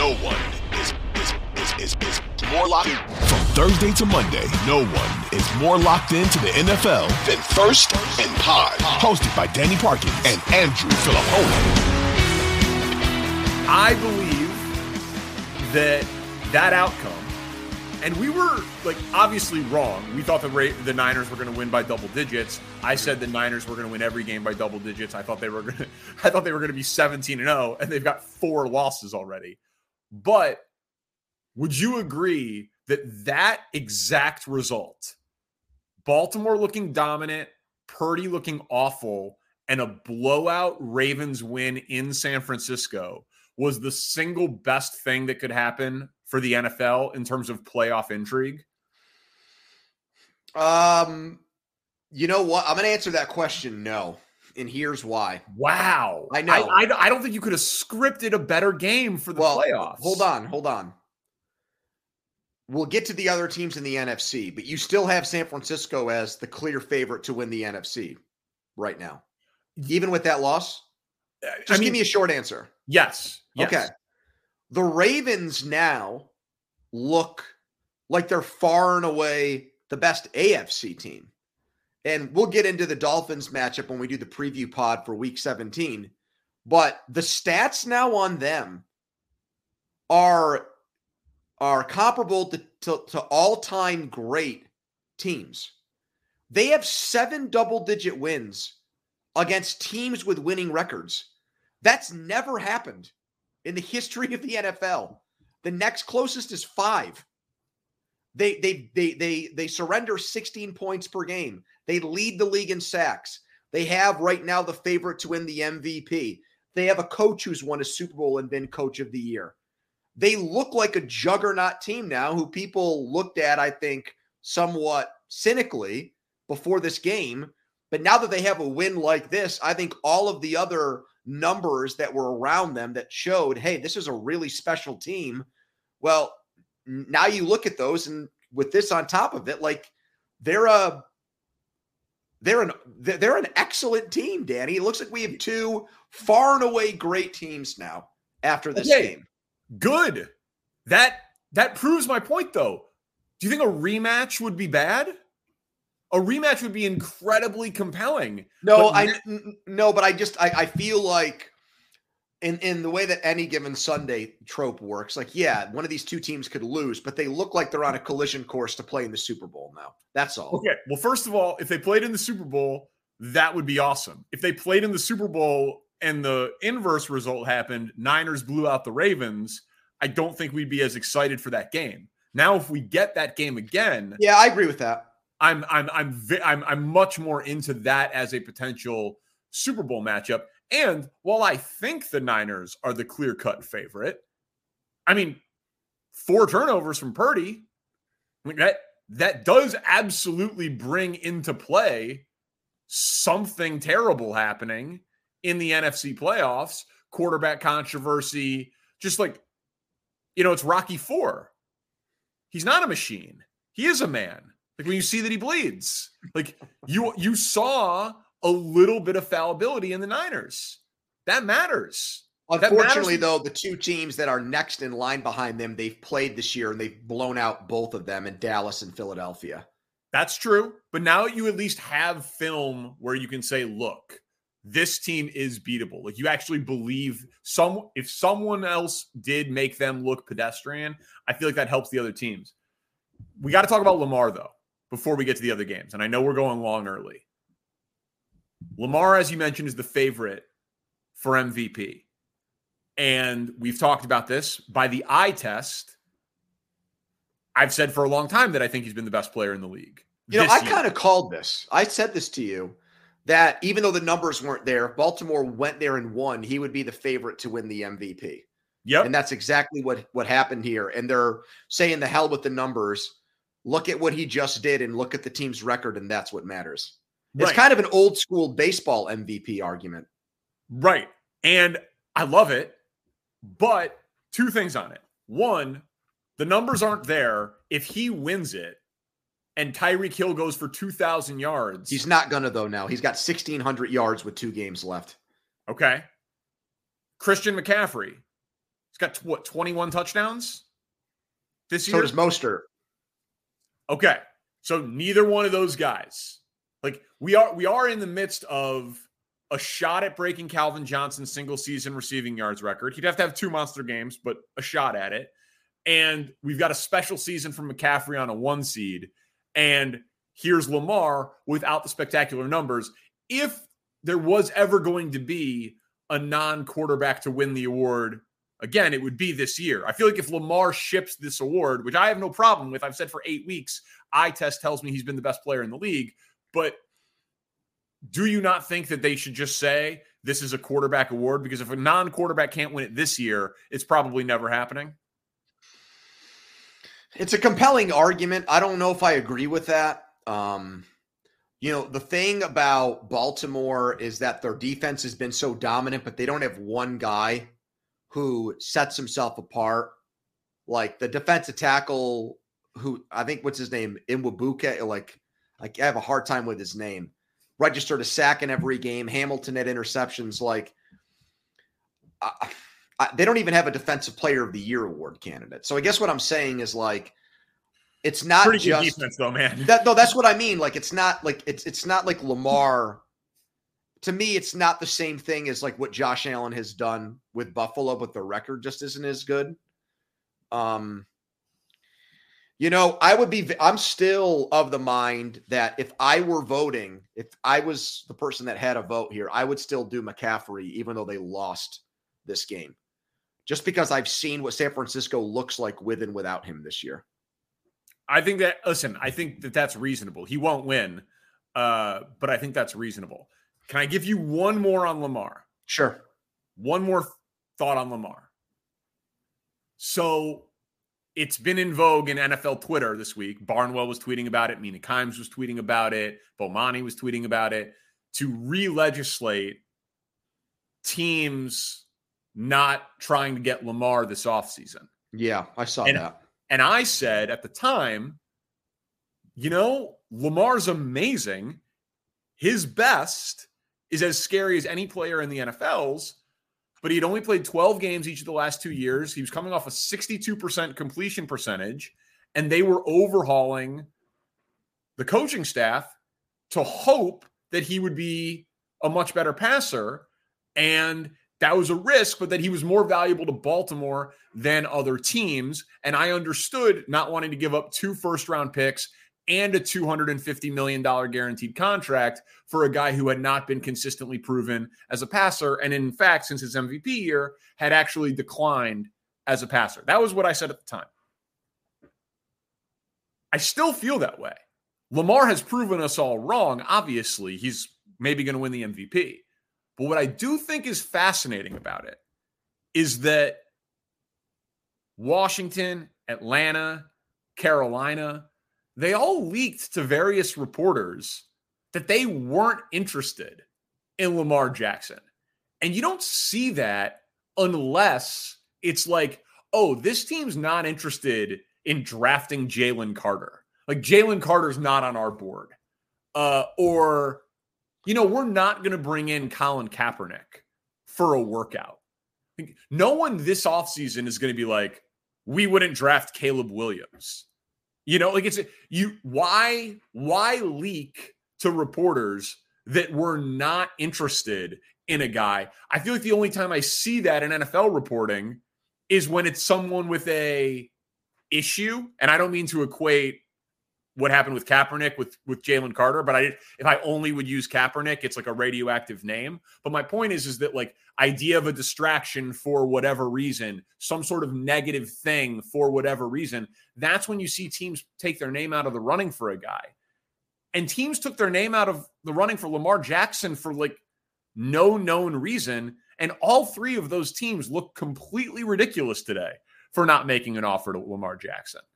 no one is is is is, is more locked from Thursday to Monday. No one is more locked into the NFL than First and Pod, hosted by Danny Parkins and Andrew Fillipponi. I believe that that outcome, and we were like obviously wrong. We thought the Ra- the Niners were going to win by double digits. I said the Niners were going to win every game by double digits. I thought they were going to, I thought they were going to be 17 and 0, and they've got four losses already. But would you agree that that exact result, Baltimore looking dominant, Purdy looking awful, and a blowout Ravens win in San Francisco was the single best thing that could happen for the NFL in terms of playoff intrigue? Um, you know what? I'm going to answer that question no. And here's why. Wow. I know. I, I, I don't think you could have scripted a better game for the well, playoffs. Hold on. Hold on. We'll get to the other teams in the NFC, but you still have San Francisco as the clear favorite to win the NFC right now. Even with that loss? Uh, Just I mean, give me a short answer. Yes. yes. Okay. The Ravens now look like they're far and away the best AFC team. And we'll get into the Dolphins matchup when we do the preview pod for week 17. But the stats now on them are are comparable to, to, to all-time great teams. They have seven double-digit wins against teams with winning records. That's never happened in the history of the NFL. The next closest is five. They they they they they surrender 16 points per game. They lead the league in sacks. They have right now the favorite to win the MVP. They have a coach who's won a Super Bowl and been coach of the year. They look like a juggernaut team now who people looked at, I think, somewhat cynically before this game. But now that they have a win like this, I think all of the other numbers that were around them that showed, hey, this is a really special team. Well, now you look at those, and with this on top of it, like they're a they're an they're an excellent team, Danny. It looks like we have two far and away great teams now after this Okay. game. Good. That that proves my point though. Do you think a rematch would be bad? A rematch would be incredibly compelling. No, But I ne- n- n- no, but I just I, I feel like in in the way that any given Sunday trope works, like yeah, one of these two teams could lose, but they look like they're on a collision course to play in the Super Bowl now. That's all. Okay. Well, first of all, if they played in the Super Bowl, that would be awesome. If they played in the Super Bowl and the inverse result happened, Niners blew out the Ravens, I don't think we'd be as excited for that game. Now, if we get that game again, Yeah, I agree with that. I'm I'm I'm I'm I'm much more into that as a potential Super Bowl matchup. And while I think the Niners are the clear-cut favorite, I mean, four turnovers from Purdy, I mean, that does absolutely bring into play something terrible happening in the NFC playoffs, quarterback controversy, just like you know, it's Rocky 4. He's not a machine. He is a man. Like when you see that he bleeds, like you you saw a little bit of fallibility in the Niners. That matters. That Unfortunately, matters. though, the two teams that are next in line behind them, they've played this year and they've blown out both of them in Dallas and Philadelphia. That's true. But now you at least have film where you can say, look, this team is beatable. Like you actually believe some if someone else did make them look pedestrian, I feel like that helps the other teams. We got to talk about Lamar though before we get to the other games. And I know we're going long early. Lamar, as you mentioned, is the favorite for MVP. And we've talked about this by the eye test. I've said for a long time that I think he's been the best player in the league. You know, I kind of called this. I said this to you that even though the numbers weren't there, Baltimore went there and won, he would be the favorite to win the MVP. Yep. And that's exactly what what happened here. And they're saying the hell with the numbers. Look at what he just did and look at the team's record, and that's what matters. It's Right. kind of an old school baseball MVP argument. Right. And I love it. But two things on it. One, the numbers aren't there. If he wins it and Tyreek Hill goes for 2,000 yards, He's not gonna though. Now he's got sixteen hundred yards with two games left. okay. Christian McCaffrey, he's got what 21 touchdowns this year? So does Mostert. Okay. So neither one of those guys. Like we are we are in the midst of a shot at breaking Calvin Johnson's single season receiving yards record. He'd have to have two monster games, but a shot at it. And we've got a special season from McCaffrey on a one seed. And here's Lamar without the spectacular numbers. If there was ever going to be a non quarterback to win the award, again, it would be this year. I feel like if Lamar ships this award, which I have no problem with, I've said for eight weeks, eye test tells me he's been the best player in the league. But do you not think that they should just say this is a quarterback award? Because if a non quarterback can't win it this year, it's probably never happening. It's a compelling argument. I don't know if I agree with that. Um, you know, the thing about Baltimore is that their defense has been so dominant, but they don't have one guy who sets himself apart. Like the defensive tackle, who I think what's his name, Inwabuke, like like I have a hard time with his name. Registered a sack in every game. Hamilton had interceptions. Like I, I, they don't even have a defensive player of the year award candidate. So I guess what I'm saying is like it's not Pretty good just defense, though, man. that no, that's what I mean. Like it's not like it's it's not like Lamar. To me, it's not the same thing as like what Josh Allen has done with Buffalo, but the record just isn't as good. Um, you know, I would be. I'm still of the mind that if I were voting, if I was the person that had a vote here, I would still do McCaffrey, even though they lost this game, just because I've seen what San Francisco looks like with and without him this year. I think that listen, I think that that's reasonable. He won't win, uh, but I think that's reasonable. Can I give you one more on Lamar? Sure. One more thought on Lamar. So it's been in vogue in NFL Twitter this week. Barnwell was tweeting about it. Mina Kimes was tweeting about it. Bomani was tweeting about it to re-legislate teams not trying to get Lamar this offseason. Yeah, I saw And- that. And I said at the time, you know, Lamar's amazing. His best is as scary as any player in the NFL's, but he'd only played 12 games each of the last two years. He was coming off a 62% completion percentage, and they were overhauling the coaching staff to hope that he would be a much better passer. And that was a risk, but that he was more valuable to Baltimore than other teams. And I understood not wanting to give up two first round picks and a $250 million guaranteed contract for a guy who had not been consistently proven as a passer. And in fact, since his MVP year, had actually declined as a passer. That was what I said at the time. I still feel that way. Lamar has proven us all wrong. Obviously, he's maybe going to win the MVP. But what I do think is fascinating about it is that Washington, Atlanta, Carolina, they all leaked to various reporters that they weren't interested in Lamar Jackson. And you don't see that unless it's like, oh, this team's not interested in drafting Jalen Carter. Like Jalen Carter's not on our board. Uh, or, you know, we're not going to bring in Colin Kaepernick for a workout. No one this offseason is going to be like, we wouldn't draft Caleb Williams. You know, like it's you why why leak to reporters that we're not interested in a guy? I feel like the only time I see that in NFL reporting is when it's someone with a issue, and I don't mean to equate what happened with Kaepernick with with Jalen Carter, but I if I only would use Kaepernick, it's like a radioactive name. But my point is, is that like idea of a distraction for whatever reason, some sort of negative thing for whatever reason, that's when you see teams take their name out of the running for a guy. And teams took their name out of the running for Lamar Jackson for like no known reason. And all three of those teams look completely ridiculous today for not making an offer to Lamar Jackson.